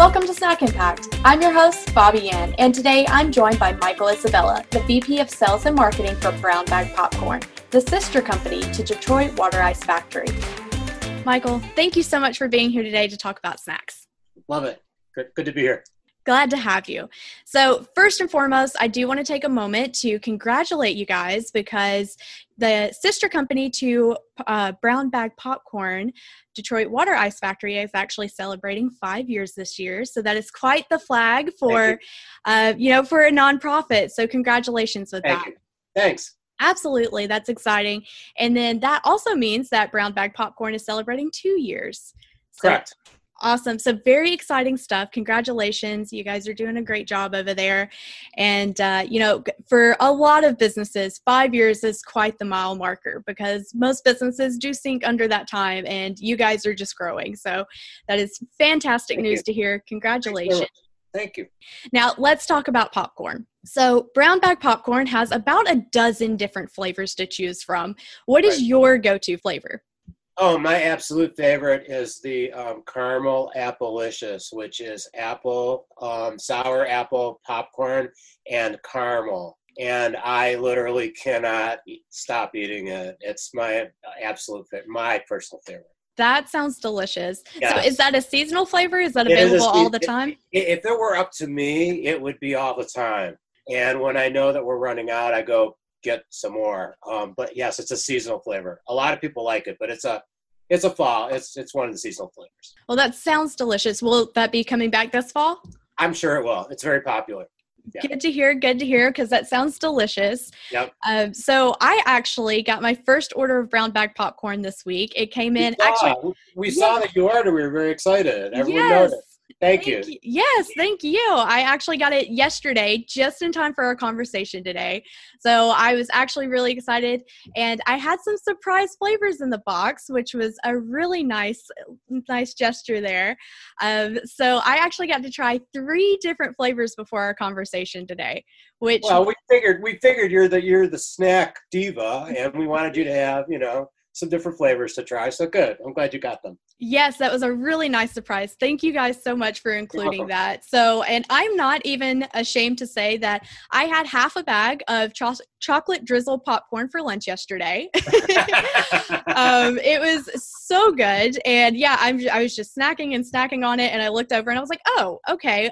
Welcome to Snack Impact. I'm your host, Bobby Ann, and today I'm joined by Michael Isabella, the VP of Sales and Marketing for Brown Bag Popcorn, the sister company to Detroit Water Ice Factory. Michael, thank you so much for being here today to talk about snacks. Love it. Good, good to be here. Glad to have you. So, first and foremost, I do want to take a moment to congratulate you guys because the sister company to uh, Brown Bag Popcorn, Detroit Water Ice Factory, is actually celebrating five years this year. So that is quite the flag for, you. Uh, you. know, for a nonprofit. So congratulations with Thank that. You. Thanks. Absolutely, that's exciting. And then that also means that Brown Bag Popcorn is celebrating two years. So Correct. Awesome. So, very exciting stuff. Congratulations. You guys are doing a great job over there. And, uh, you know, for a lot of businesses, five years is quite the mile marker because most businesses do sink under that time, and you guys are just growing. So, that is fantastic Thank news you. to hear. Congratulations. Thank you. Now, let's talk about popcorn. So, brown bag popcorn has about a dozen different flavors to choose from. What is Right. your go to flavor? Oh, my absolute favorite is the um, caramel appleicious, which is apple, um, sour apple popcorn, and caramel. And I literally cannot stop eating it. It's my absolute favorite, my personal favorite. That sounds delicious. So, is that a seasonal flavor? Is that It is available all the time? I- If it were up to me, it would be all the time. And when I know that we're running out, I go get some more. Um, but yes, it's a seasonal flavor. A lot of people like it, but it's a it's a fall. It's it's one of the seasonal flavors. Well, that sounds delicious. Will that be coming back this fall? I'm sure it will. It's very popular. Yeah. Good to hear. Good to hear because that sounds delicious. Yep. Um, so I actually got my first order of brown bag popcorn this week. It came in We saw- actually. we saw that you ordered. We were very excited. Everyone yes. noticed. Thank, you. y- Yes, thank you. I actually got it yesterday, just in time for our conversation today. So I was actually really excited, and I had some surprise flavors in the box, which was a really nice, nice gesture there. Um, so I actually got to try three different flavors before our conversation today, which Well, we figured we figured you're the you're the snack diva, and we wanted you to have you know some different flavors to try. So good. I'm glad you got them. Yes, that was a really nice surprise. Thank you guys so much for including that. So, and I'm not even ashamed to say that I had half a bag of cho- chocolate drizzle popcorn for lunch yesterday. um, it was so good, and yeah, I'm I was just snacking and snacking on it, and I looked over and I was like, oh, okay.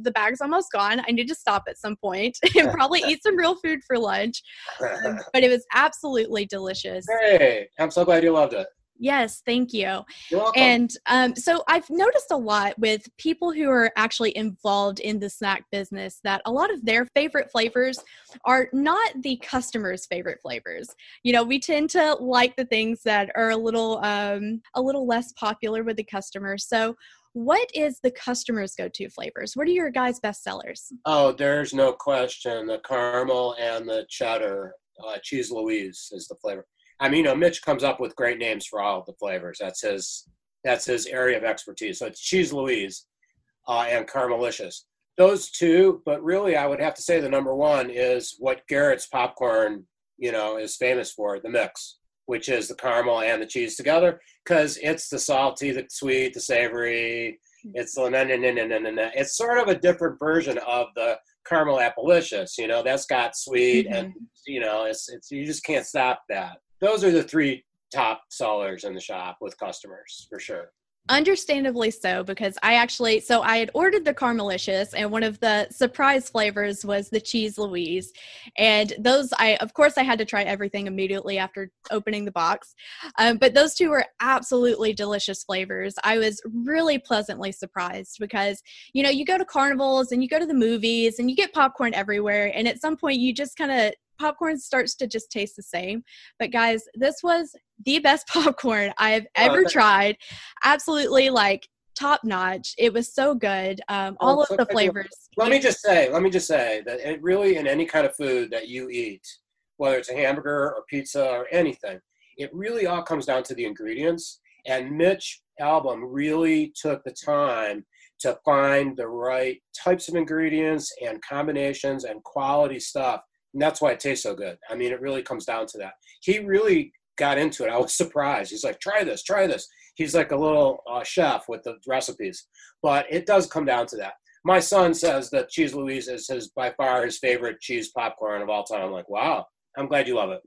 The bag's almost gone. I need to stop at some point and probably eat some real food for lunch. Um, but it was absolutely delicious. Hey, I'm so glad you loved it. Yes, thank you. You're welcome. And um, so I've noticed a lot with people who are actually involved in the snack business that a lot of their favorite flavors are not the customer's favorite flavors. You know, we tend to like the things that are a little um, a little less popular with the customer. So, what is the customer's go-to flavors? What are your guys' best sellers? oh, there's no question. The caramel and the cheddar, uh, cheese Louise is the flavor. I mean, you know, Mitch comes up with great names for all of the flavors. That's his that's his area of expertise. So it's cheese Louise uh, and caramelicious. Those two, but really, I would have to say the number one is what Garrett's popcorn, you know, is famous for, the mix, which is the caramel and the cheese together, because it's the salty, the sweet, the savory. It's the na na na na na na. It's sort of a different version of the caramel appleicious. You know, that's got sweet and you know, it's it's you just can't stop that. Those are the three top sellers in the shop with customers for sure. Understandably so, because I actually so I had ordered the caramelicious, and one of the surprise flavors was the cheese Louise, and those I of course I had to try everything immediately after opening the box, um, but those two were absolutely delicious flavors. I was really pleasantly surprised because you know you go to carnivals and you go to the movies and you get popcorn everywhere, and at some point you just kind of popcorn starts to just taste the same. But guys, this was the best popcorn I have ever thank- tried. Absolutely like top notch. It was so good. Um, Oh, all of the flavors. Let me just say, let me just say that it really in any kind of food that you eat, whether it's a hamburger or pizza or anything, it really all comes down to the ingredients. And Mitch Albom really took the time to find the right types of ingredients and combinations and quality stuff. And that's why it tastes so good. I mean, it really comes down to that. He really got into it, I was surprised. He's like, try this, try this. He's like a little uh, chef with the recipes, but it does come down to that. My son says that Cheese Louise is his by far his favorite cheese popcorn of all time. I'm like, wow, I'm glad you love it.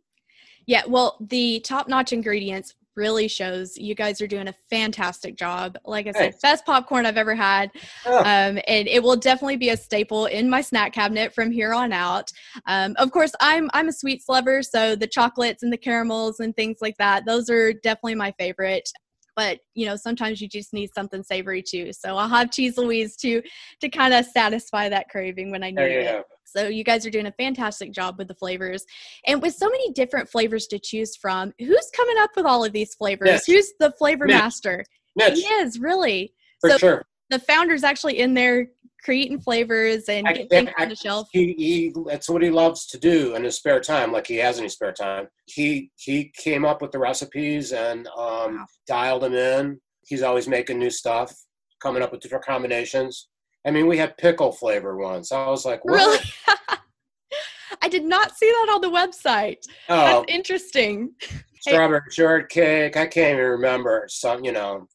Yeah, well, the top notch ingredients really shows you guys are doing a fantastic job. Like I said, best popcorn I've ever had. Um, and it will definitely be a staple in my snack cabinet from here on out. Um, of course, I'm I'm a sweets lover, so the chocolates and the caramels and things like that, those are definitely my favorite but you know sometimes you just need something savory too so i'll have cheese louise to to kind of satisfy that craving when i need it go. So you guys are doing a fantastic job with the flavors and with so many different flavors to choose from who's coming up with all of these flavors Mitch. who's the flavor Mitch. master Mitch. he is really for so sure the founder's actually in there creating flavors and getting things on the shelf. He, he, that's what he loves to do in his spare time, like he has any spare time. He he came up with the recipes and um, wow. dialed them in. He's always making new stuff, coming up with different combinations. I mean, we had pickle flavor once. I was like, what? Really? I did not see that on the website. Oh, That's interesting. Strawberry hey. shortcake. I can't even remember some, you know.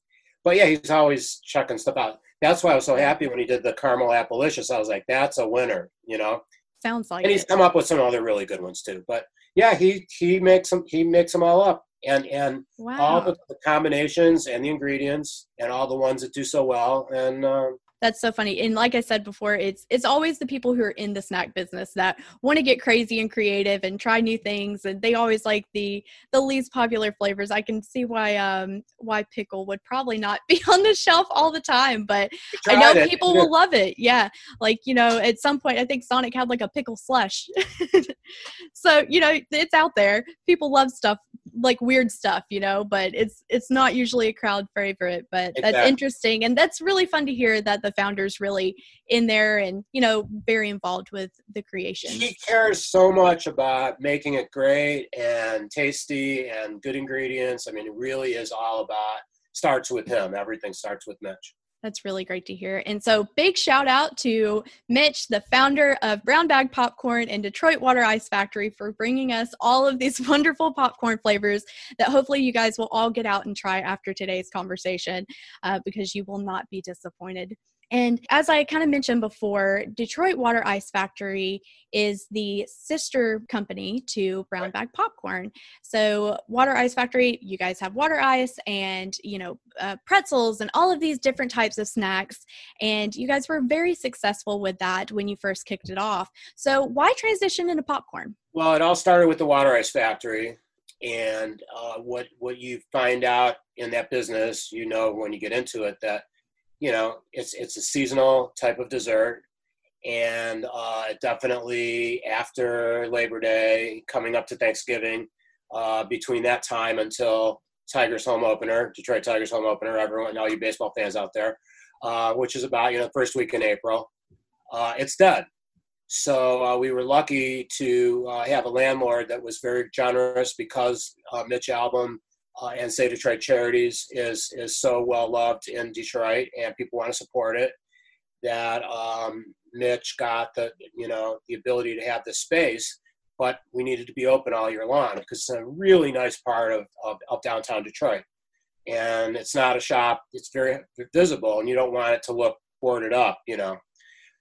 But yeah, he's always checking stuff out that's why I was so happy when he did the caramel appalicious. I was like, that's a winner, you know. Sounds like. And he's it. come up with some other really good ones too. But yeah, he he makes them he makes them all up, and and wow. all the, the, combinations and the ingredients and all the ones that do so well, and uh, that's so funny. And like i said before it's it's always the people who are in the snack business that want to get crazy and creative and try new things and they always like the the least popular flavors. I can see why um why pickle would probably not be on the shelf all the time but i know it. people will love it. Yeah. Like you know at some point i think sonic had like a pickle slush. So you know it's out there. People love stuff like weird stuff you know but it's it's not usually a crowd favorite but exactly. that's interesting and that's really fun to hear that the founders really in there and you know very involved with the creation. He cares so much about making it great and tasty and good ingredients. I mean it really is all about starts with him. Everything starts with mitch that's really great to hear. And so, big shout out to Mitch, the founder of Brown Bag Popcorn and Detroit Water Ice Factory, for bringing us all of these wonderful popcorn flavors that hopefully you guys will all get out and try after today's conversation uh, because you will not be disappointed. And as I kind of mentioned before, Detroit Water Ice Factory is the sister company to Brown Bag Popcorn. So, Water Ice Factory, you guys have water ice and, you know, uh, pretzels and all of these different types of snacks. And you guys were very successful with that when you first kicked it off. So, why transition into popcorn? Well, it all started with the Water Ice Factory. And uh, what what you find out in that business, you know, when you get into it, that you know, it's it's a seasonal type of dessert, and uh, definitely after Labor Day, coming up to Thanksgiving, uh, between that time until Tigers home opener, Detroit Tigers home opener, everyone, all you baseball fans out there, uh, which is about you know first week in April, uh, it's dead. So uh, we were lucky to uh, have a landlord that was very generous because Mitch Albom uh, and Say Detroit Charities is is so well loved in Detroit, and people want to support it. That um, Mitch got the you know the ability to have the space, but we needed to be open all year long because it's a really nice part of, of, of downtown Detroit, and it's not a shop. It's very visible, and you don't want it to look boarded up, you know.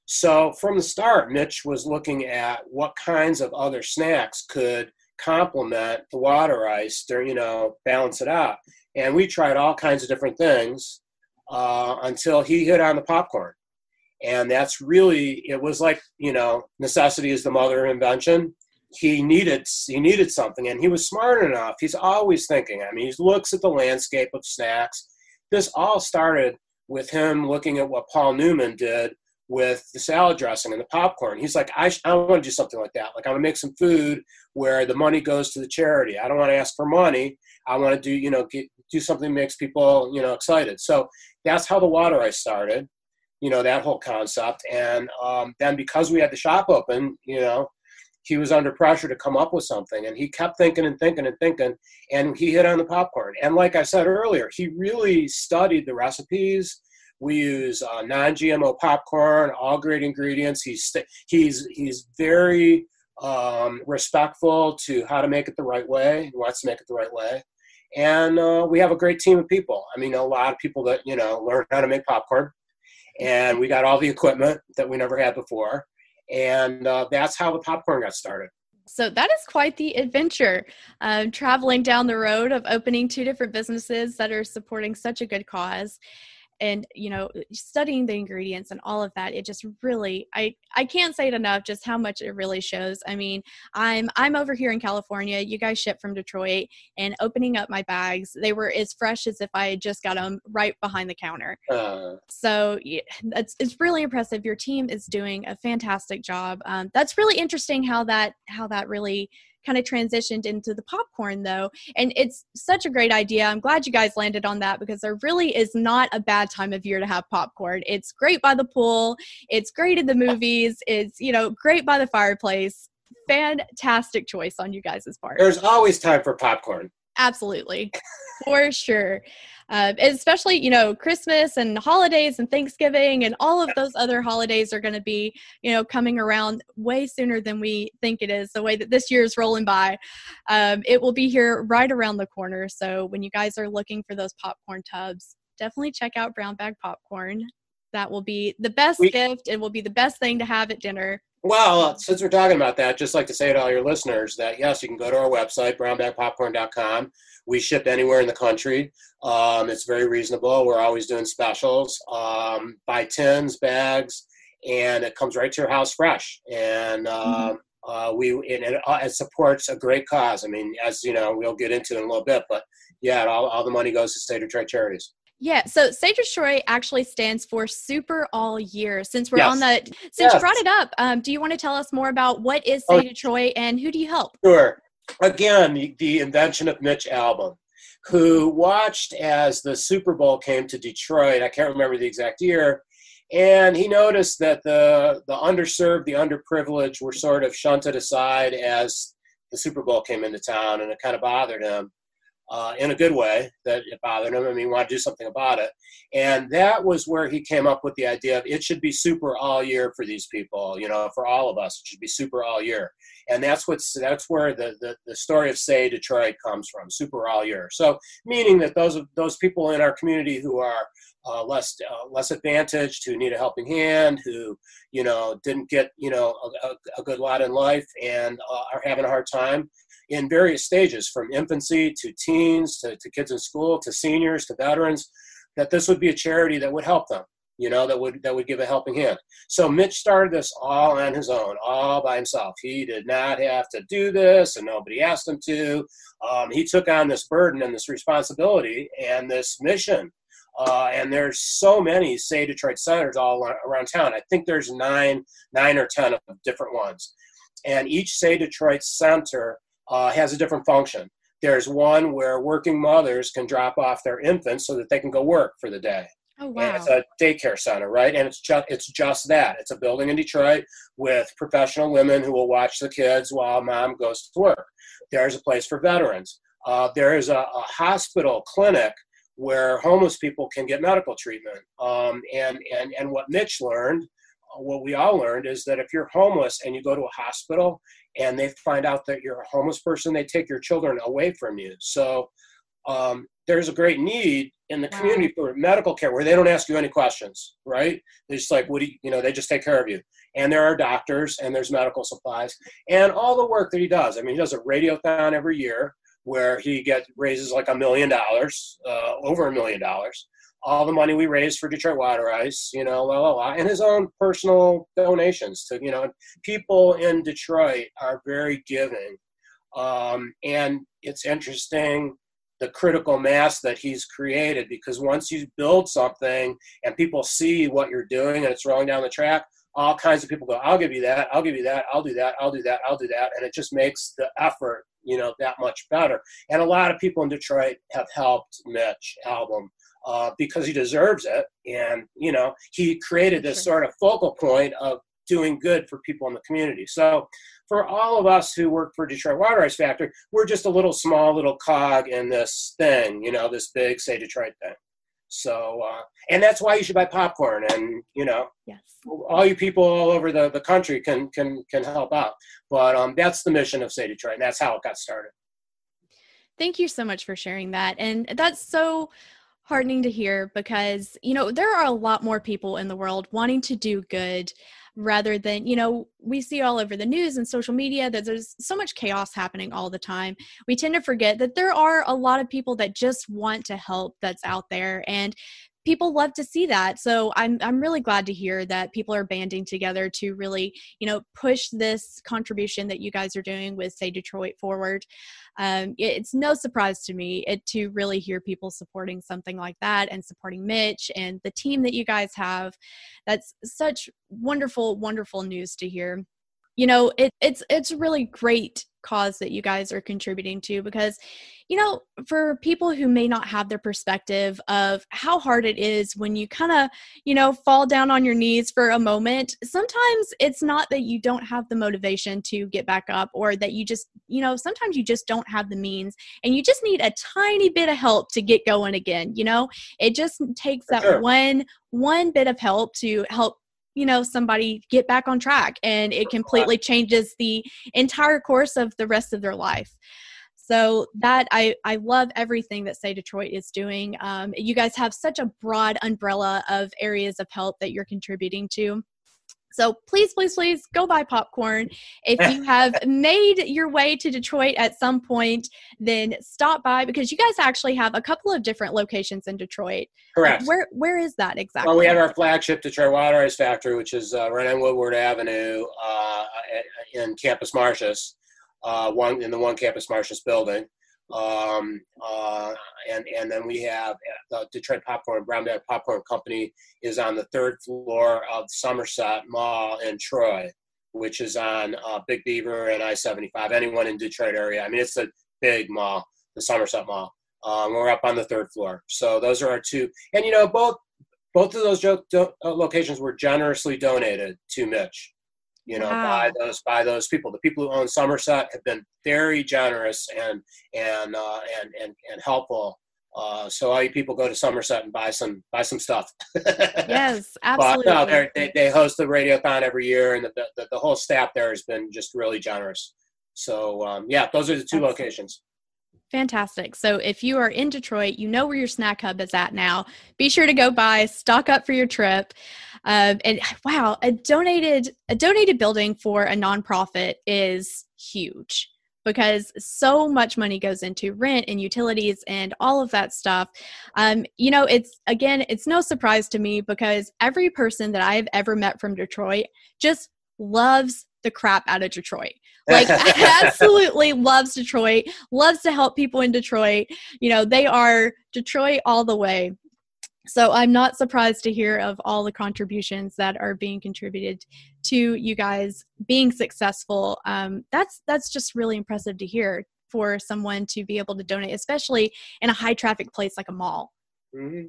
So from the start, Mitch was looking at what kinds of other snacks could complement the water ice to, you know, balance it out. And we tried all kinds of different things uh, until he hit on the popcorn. And that's really, it was like, you know, necessity is the mother of invention. He needed, he needed something and he was smart enough. He's always thinking. I mean, he looks at the landscape of snacks. This all started with him looking at what Paul Newman did with the salad dressing and the popcorn. He's like, I, I want to do something like that. Like, I want to make some food where the money goes to the charity. I don't want to ask for money. I want to do, you know, get, do something that makes people, you know, excited. So that's how the water ice started, you know, that whole concept. And um, then because we had the shop open, you know, he was under pressure to come up with something and he kept thinking and thinking and thinking and he hit on the popcorn and like i said earlier he really studied the recipes we use uh, non-GMO popcorn, all great ingredients. He's he's he's very um, respectful to how to make it the right way. He wants to make it the right way. And uh, we have a great team of people. I mean, a lot of people that, you know, learn how to make popcorn. And we got all the equipment that we never had before. And uh, that's how the popcorn got started. So that is quite the adventure, uh, traveling down the road of opening two different businesses that are supporting such a good cause and you know studying the ingredients and all of that it just really i i can't say it enough just how much it really shows. I mean i'm i'm over here in california. You guys ship from detroit and opening up my bags they were as fresh as if i had just got them right behind the counter. Uh. so yeah, that's it's really impressive. Your team is doing a fantastic job. Um, that's really interesting how that how that really kind of transitioned into the popcorn though. And it's such a great idea. I'm glad you guys landed on that because there really is not a bad time of year to have popcorn. It's great by the pool, it's great in the movies, it's, you know, great by the fireplace. Fantastic choice on you guys' part. There's always time for popcorn. Absolutely. For sure. Uh, especially you know christmas and holidays and thanksgiving and all of those other holidays are going to be you know coming around way sooner than we think it is the way that this year is rolling by. Um, it will be here right around the corner so when you guys are looking for those popcorn tubs definitely check out brown bag popcorn. That will be the best we, gift it will be the best thing to have at dinner well, since we're talking about that, just like to say to all your listeners that yes, you can go to our website, brownbagpopcorn.com. We ship anywhere in the country. Um, it's very reasonable. We're always doing specials. Um, buy tins, bags, and it comes right to your house fresh. And uh, mm-hmm. uh, we and it, uh, it, supports a great cause. I mean, as you know, we'll get into in a little bit, but yeah, all, all the money goes to Say Detroit charities. Yeah, so Say Detroit actually stands for Super All Year. Since we're yes. on the, since yes. you brought it up, um, do you want to tell us more about what is oh, Detroit and who do you help? Sure. Again, the, the invention of Mitch Albom, who watched as the Super Bowl came to Detroit. I can't remember the exact year, and he noticed that the the underserved, the underprivileged, were sort of shunted aside as the Super Bowl came into town, and it kind of bothered him uh, in a good way that it bothered him. I mean, he wanted to do something about it. And that was where he came up with the idea of it should be super all year for these people, you know, for all of us. It should be super all year. And that's what's that's where the, the, the story of say Detroit comes from, super all year. So meaning that those those people in our community who are uh, less uh, less advantaged, who need a helping hand, who you know didn't get you know a, a good lot in life and uh, are having a hard time in various stages, from infancy to teens to, to kids in school to seniors to veterans, that this would be a charity that would help them you know that would that would give a helping hand. So mitch started this all on his own all by himself. He did not have to do this and nobody asked him to. Um, he took on this burden and this responsibility and this mission uh, and there's so many say detroit centers all around town i think there's nine nine or ten of different ones and each say detroit center uh, has a different function. There's one where working mothers can drop off their infants so that they can go work for the day. Oh, wow. And it's a daycare center, right? And it's just it's just that. It's a building in Detroit with professional women who will watch the kids while mom goes to work. There's a place for veterans. Uh, there is a, a, hospital clinic where homeless people can get medical treatment. Um, and and and what Mitch learned what we all learned is that if you're homeless and you go to a hospital and they find out that you're a homeless person, they take your children away from you. So um, there's a great need in the community for medical care where they don't ask you any questions, right? They just like, what do you, you know, they just take care of you. And there are doctors and there's medical supplies and all the work that he does. I mean, he does a radiothon every year where he gets raises like a million dollars, uh, over a million dollars all the money we raised for Detroit Water Ice, you know, la la la, and his own personal donations to, you know, people in Detroit are very giving. Um, and it's interesting the critical mass that he's created because once you build something and people see what you're doing and it's rolling down the track, all kinds of people go, I'll give you that, I'll give you that, I'll do that, I'll do that, I'll do that. And it just makes the effort, you know, that much better. And a lot of people in Detroit have helped Mitch Albom uh, because he deserves it. And, you know, he created this sort of focal point of doing good for people in the community. So for all of us who work for Detroit Water Ice Factory, we're just a little small little cog in this thing, you know, this big, say, Detroit thing. So, uh, and that's why you should buy popcorn. And you know, yes, all you people all over the, the country can can can help out. But um, that's the mission of Say Detroit, and that's how it got started. Thank you so much for sharing that, and that's so heartening to hear because you know there are a lot more people in the world wanting to do good rather than you know we see all over the news and social media that there's so much chaos happening all the time. We tend to forget that there are a lot of people that just want to help that's out there. And people love to see that. So i'm i'm really glad to hear that people are banding together to really you know push this contribution that you guys are doing with say detroit forward. Um, it's no surprise to me it, to really hear people supporting something like that and supporting mitch and the team that you guys have. That's such wonderful wonderful news to hear. You know it, it's it's really great cause that you guys are contributing to because you know for people who may not have the perspective of how hard it is when you kind of you know fall down on your knees for a moment sometimes it's not that you don't have the motivation to get back up or that you just you know sometimes you just don't have the means and you just need a tiny bit of help to get going again you know it just takes that sure. one one bit of help to help you know somebody get back on track and it completely changes the entire course of the rest of their life. So that i i love everything that say detroit is doing. Um, you guys have such a broad umbrella of areas of help that you're contributing to so please, please, please go buy popcorn. If you have made your way to Detroit at some point, then stop by because you guys actually have a couple of different locations in Detroit. Correct. Where Where is that exactly? Well, we have our flagship Detroit Water Ice Factory, which is uh, right on Woodward Avenue uh, in Campus Martius, uh, one in the One Campus Martius building. Um, uh, and and then we have uh, the Detroit Popcorn Brown Bag Popcorn Company is on the third floor of Somerset Mall in Troy, which is on uh, Big Beaver and I-75. Anyone in Detroit area, I mean, it's a big mall, the Somerset Mall. Um, we're up on the third floor, so those are our two. And you know, both both of those do- locations were generously donated to Mitch you know, wow. by those by those people. The people who own Somerset have been very generous and and uh, and and and helpful. Uh, so all you people go to Somerset and buy some buy some stuff. yes, absolutely. but no, they they host the radiothon every year, and the, the, the whole staff there has been just really generous. So um, yeah, those are the two locations. Fantastic. So if you are in Detroit, you know where your snack hub is at now. Be sure to go by, stock up for your trip. Um, and wow, a donated a donated building for a nonprofit is huge because so much money goes into rent and utilities and all of that stuff. Um, you know, it's again, it's no surprise to me because every person that I've ever met from Detroit just loves the crap out of Detroit. Like absolutely loves Detroit, loves to help people in Detroit. You know, they are Detroit all the way. So I'm not surprised to hear of all the contributions that are being contributed to you guys being successful. Um, that's that's just really impressive to hear for someone to be able to donate, especially in a high traffic place like a mall. Mm-hmm.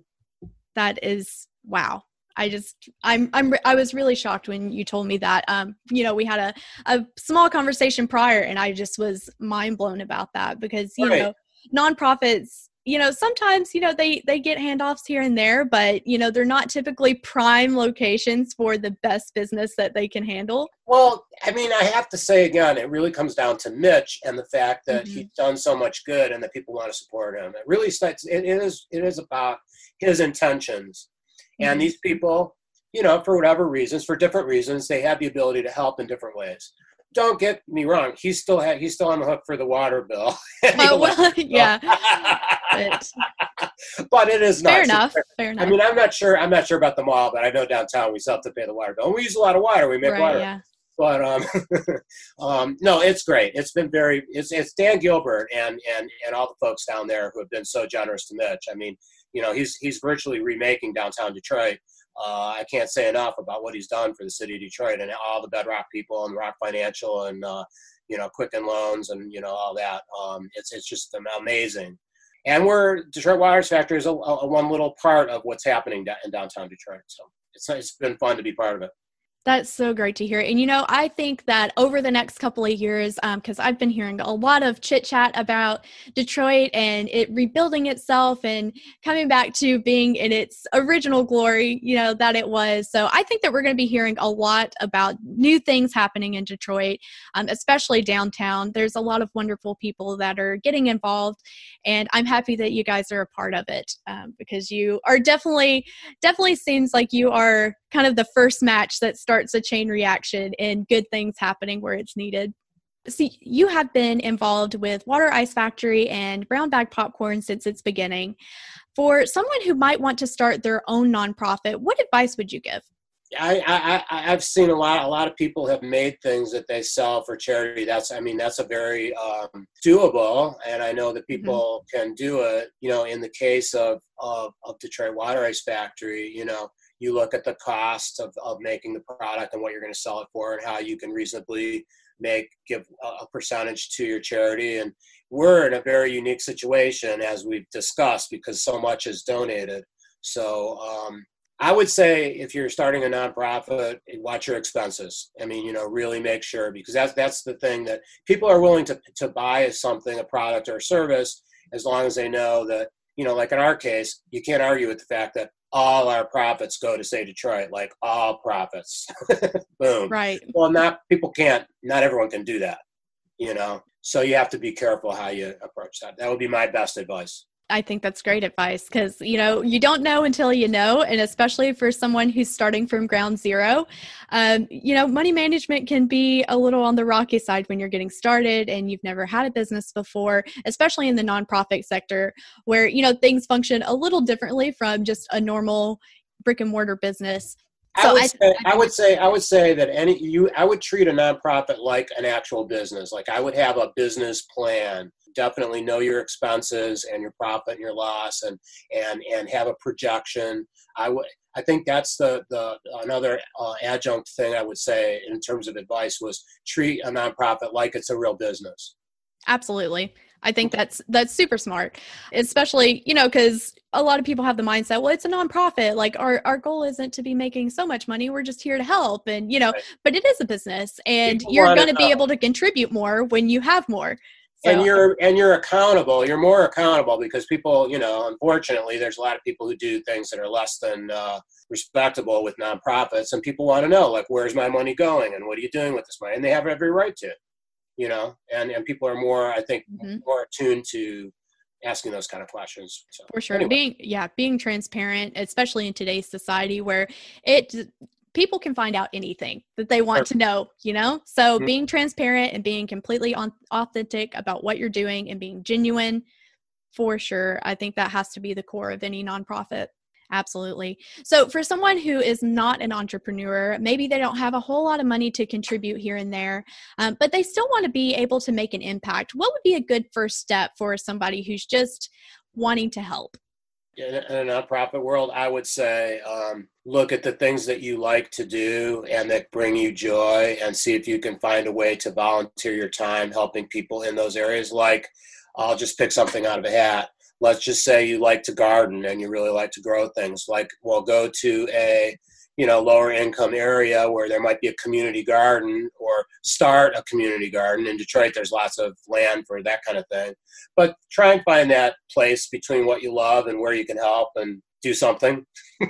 That is wow. I just I'm I'm I was really shocked when you told me that. Um, you know, we had a a small conversation prior, and I just was mind blown about that because you right. know nonprofits you know sometimes you know they they get handoffs here and there but you know they're not typically prime locations for the best business that they can handle well i mean i have to say again it really comes down to mitch and the fact that mm-hmm. he's done so much good and that people want to support him it really starts it, it is it is about his intentions and mm-hmm. these people you know for whatever reasons for different reasons they have the ability to help in different ways. Don't get me wrong he's still had he's still on the hook for the water bill. Oh, well, yeah. But, but it is fair enough fair enough i mean i'm not sure i'm not sure about the mall but i know downtown we still have to pay the water bill. And we use a lot of water we make right, water. yeah. but um, um, no it's great. It's been very it's, it's dan gilbert and and and all the folks down there who have been so generous to mitch. I mean you know he's he's virtually remaking downtown detroit uh, I can't say enough about what he's done for the city of Detroit and all the Bedrock people and Rock Financial and uh, you know Quicken Loans and you know all that. Um, it's it's just amazing. And we're Detroit Ice Factory is a, a, one little part of what's happening in downtown Detroit. So it's it's been fun to be part of it. That's so great to hear. And you know, I think that over the next couple of years, because um, I've been hearing a lot of chit chat about Detroit and it rebuilding itself and coming back to being in its original glory, you know, that it was. So I think that we're going to be hearing a lot about new things happening in Detroit, um, especially downtown. There's a lot of wonderful people that are getting involved, and I'm happy that you guys are a part of it um, because you are definitely, definitely seems like you are kind of the first match that starts a chain reaction and good things happening where it's needed. See, you have been involved with Water Ice Factory and Brown Bag Popcorn since its beginning. For someone who might want to start their own nonprofit, what advice would you give? I, I I've seen a lot a lot of people have made things that they sell for charity. That's I mean that's a very um, doable, and I know that mm-hmm. people mm-hmm. can do it. You know, in the case of, of of Detroit Water Ice Factory, you know, you look at the cost of, of making the product and what you're going to sell it for and how you can reasonably make give a percentage to your charity. And we're in a very unique situation as we've discussed because so much is donated. So um, i would say if you're starting a nonprofit watch your expenses. I mean you know really make sure because that's that's the thing that people are willing to, to buy something a product or a service as long as they know that you know like in our case you can't argue with the fact that all our profits go to say Detroit, like all profits. Boom. Right. Well, not people can't. Not everyone can do that. You know, so you have to be careful how you approach that. That would be my best advice. I think that's great advice because you know you don't know until you know, and especially for someone who's starting from ground zero, um, you know, money management can be a little on the rocky side when you're getting started and you've never had a business before, especially in the nonprofit sector where you know things function a little differently from just a normal brick and mortar business. So I would, I, say, I, I would say I would say that any you I would treat a nonprofit like an actual business. Like I would have a business plan. Definitely know your expenses and your profit and your loss and and and have a projection. I would i think that's the the another uh, adjunct thing i would say in terms of advice was treat a nonprofit like it's a real business. Absolutely i think that's that's super smart especially you know because a lot of people have the mindset well it's a nonprofit like our, our goal isn't to be making so much money we're just here to help and you know right. but it is a business and people you're going to be able to contribute more when you have more so. And you're and you're accountable. You're more accountable because people, you know, unfortunately, there's a lot of people who do things that are less than uh, respectable with nonprofits, and people want to know, like, where's my money going, and what are you doing with this money? And they have every right to, you know. And and people are more, I think, mm-hmm. more attuned to asking those kind of questions. So, For sure, anyway. being yeah, being transparent, especially in today's society where it people can find out anything that they want to know, you know? So mm-hmm. being transparent and being completely on, authentic about what you're doing and being genuine for sure. I think that has to be the core of any nonprofit. Absolutely. So, for someone who is not an entrepreneur, maybe they don't have a whole lot of money to contribute here and there, um, but they still want to be able to make an impact. What would be a good first step for somebody who's just wanting to help? in a nonprofit world, I would say um, look at the things that you like to do and that bring you joy and see if you can find a way to volunteer your time helping people in those areas. Like, I'll just pick something out of a hat. Let's just say you like to garden and you really like to grow things. Like, well, go to a you know lower income area where there might be a community garden or start a community garden. In detroit there's lots of land for that kind of thing. But try and find that place between what you love and where you can help and do something.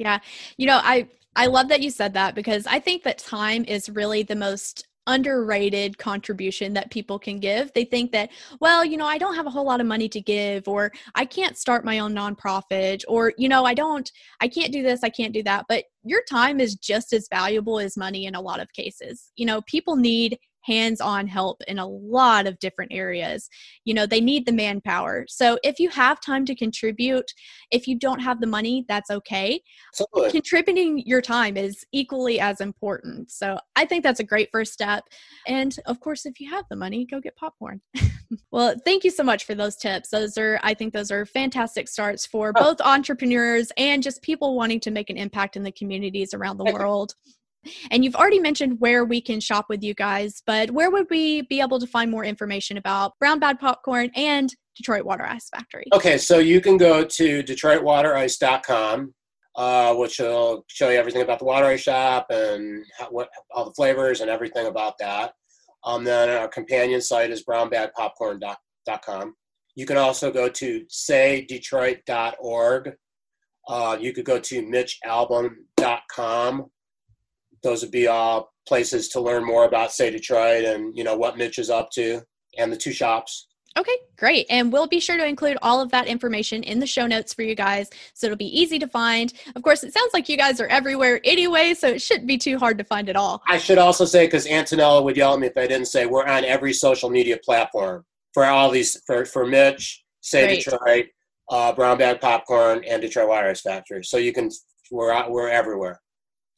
Yeah. You know i i love that you said that because i think that time is really the most underrated contribution that people can give. They think that, well, you know, I don't have a whole lot of money to give, or I can't start my own nonprofit, or, you know, I don't, I can't do this, I can't do that. But your time is just as valuable as money in a lot of cases. You know, people need hands on help in a lot of different areas. You know, they need the manpower. So if you have time to contribute, if you don't have the money, that's okay. Absolutely. Contributing your time is equally as important. So I think that's a great first step. And of course, if you have the money, go get popcorn. well, thank you so much for those tips. Those are, I think, those are fantastic starts for oh. both entrepreneurs and just people wanting to make an impact in the communities around the world. And you've already mentioned where we can shop with you guys, but where would we be able to find more information about Brown Bag Popcorn and Detroit Water Ice Factory? Okay, so you can go to DetroitWaterIce.com. uh, which will show you everything about the water ice shop and how, what all the flavors and everything about that. Um, then our companion site is brownbagpopcorn.com. You can also go to saydetroit.org. Uh, you could go to mitchalbom.com. Those would be all places to learn more about Say Detroit and you know what Mitch is up to and the two shops. Okay, great. And we'll be sure to include all of that information in the show notes for you guys so it'll be easy to find. Of course, it sounds like you guys are everywhere anyway, so it shouldn't be too hard to find it all. I should also say, because Antonella would yell at me if I didn't say, we're on every social media platform for all these, for, for Mitch, Say great. Detroit, uh, Brown Bag Popcorn, and Detroit Ice Factory. So you can, we're, we're everywhere.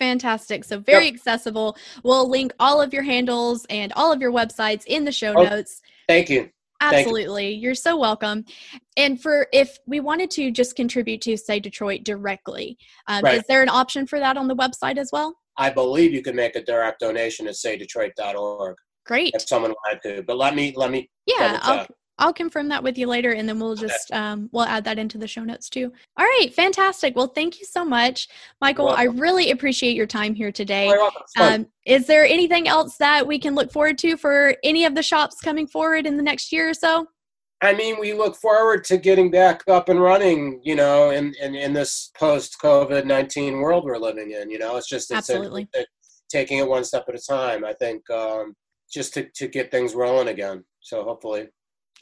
Fantastic. So very yep. accessible. We'll link all of your handles and all of your websites in the show oh, notes. Thank you. Absolutely. You. You're so welcome. And for if we wanted to just contribute to say Detroit directly, um, right. is there an option for that on the website as well? I believe you can make a direct donation at saydetroit.org. Great. If someone wanted to, but let me let me. Yeah, I'll, I'll confirm that with you later, and then we'll just um, we'll add that into the show notes too. All right, fantastic. Well, thank you so much, Michael. I really appreciate your time here today. Um, is there anything else that we can look forward to for any of the shops coming forward in the next year or so? I mean, we look forward to getting back up and running, you know, in, in, in this post COVID 19 world we're living in. You know, it's just it's Absolutely. A, a, taking it one step at a time. I think um, just to, to get things rolling again. So hopefully.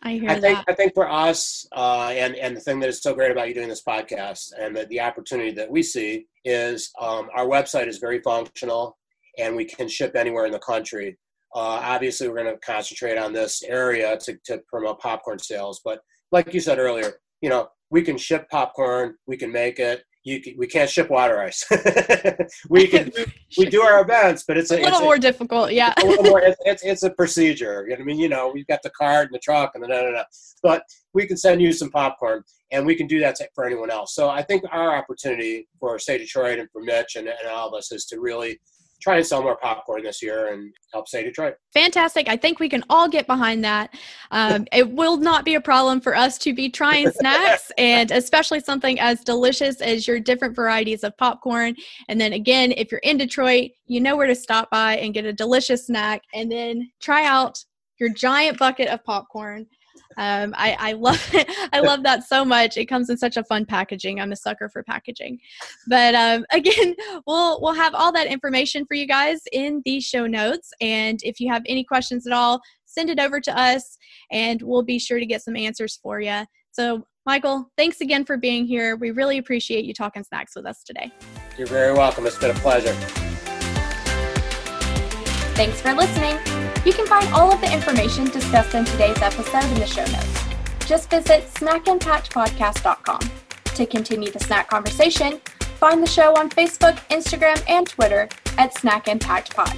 I hear I think that. I think for us, uh, and and the thing that is so great about you doing this podcast, and the, the opportunity that we see is um, our website is very functional, and we can ship anywhere in the country. Uh, obviously, we're going to concentrate on this area to to promote popcorn sales, but like you said earlier, you know, we can ship popcorn, we can make it, you we can't ship water ice. we can we do our events, but it's a, a little it's more a, difficult. Yeah, a little more. It's, it's, it's a procedure. You know what I mean? You know, we've got the cart and the truck and the no no no. But we can send you some popcorn, and we can do that for anyone else. So I think our opportunity for Say Detroit and for Mitch and, and all of us is to really try and sell more popcorn this year and help say Detroit. Fantastic. I think we can all get behind that. Um, it will not be a problem for us to be trying snacks and especially something as delicious as your different varieties of popcorn. And then again, if you're in Detroit, you know where to stop by and get a delicious snack and then try out your giant bucket of popcorn. Um, I, I love it. I love that so much. It comes in such a fun packaging. I'm a sucker for packaging. But um, again, we'll we'll have all that information for you guys in the show notes. And if you have any questions at all, send it over to us, and we'll be sure to get some answers for you. So, Michael, thanks again for being here. We really appreciate you talking snacks with us today. You're very welcome. It's been a pleasure. Thanks for listening. You can find all of the information discussed in today's episode in the show notes. Just visit snackimpactpodcast.com. To continue the snack conversation, find the show on Facebook, Instagram, and Twitter at Snack Impact Pod.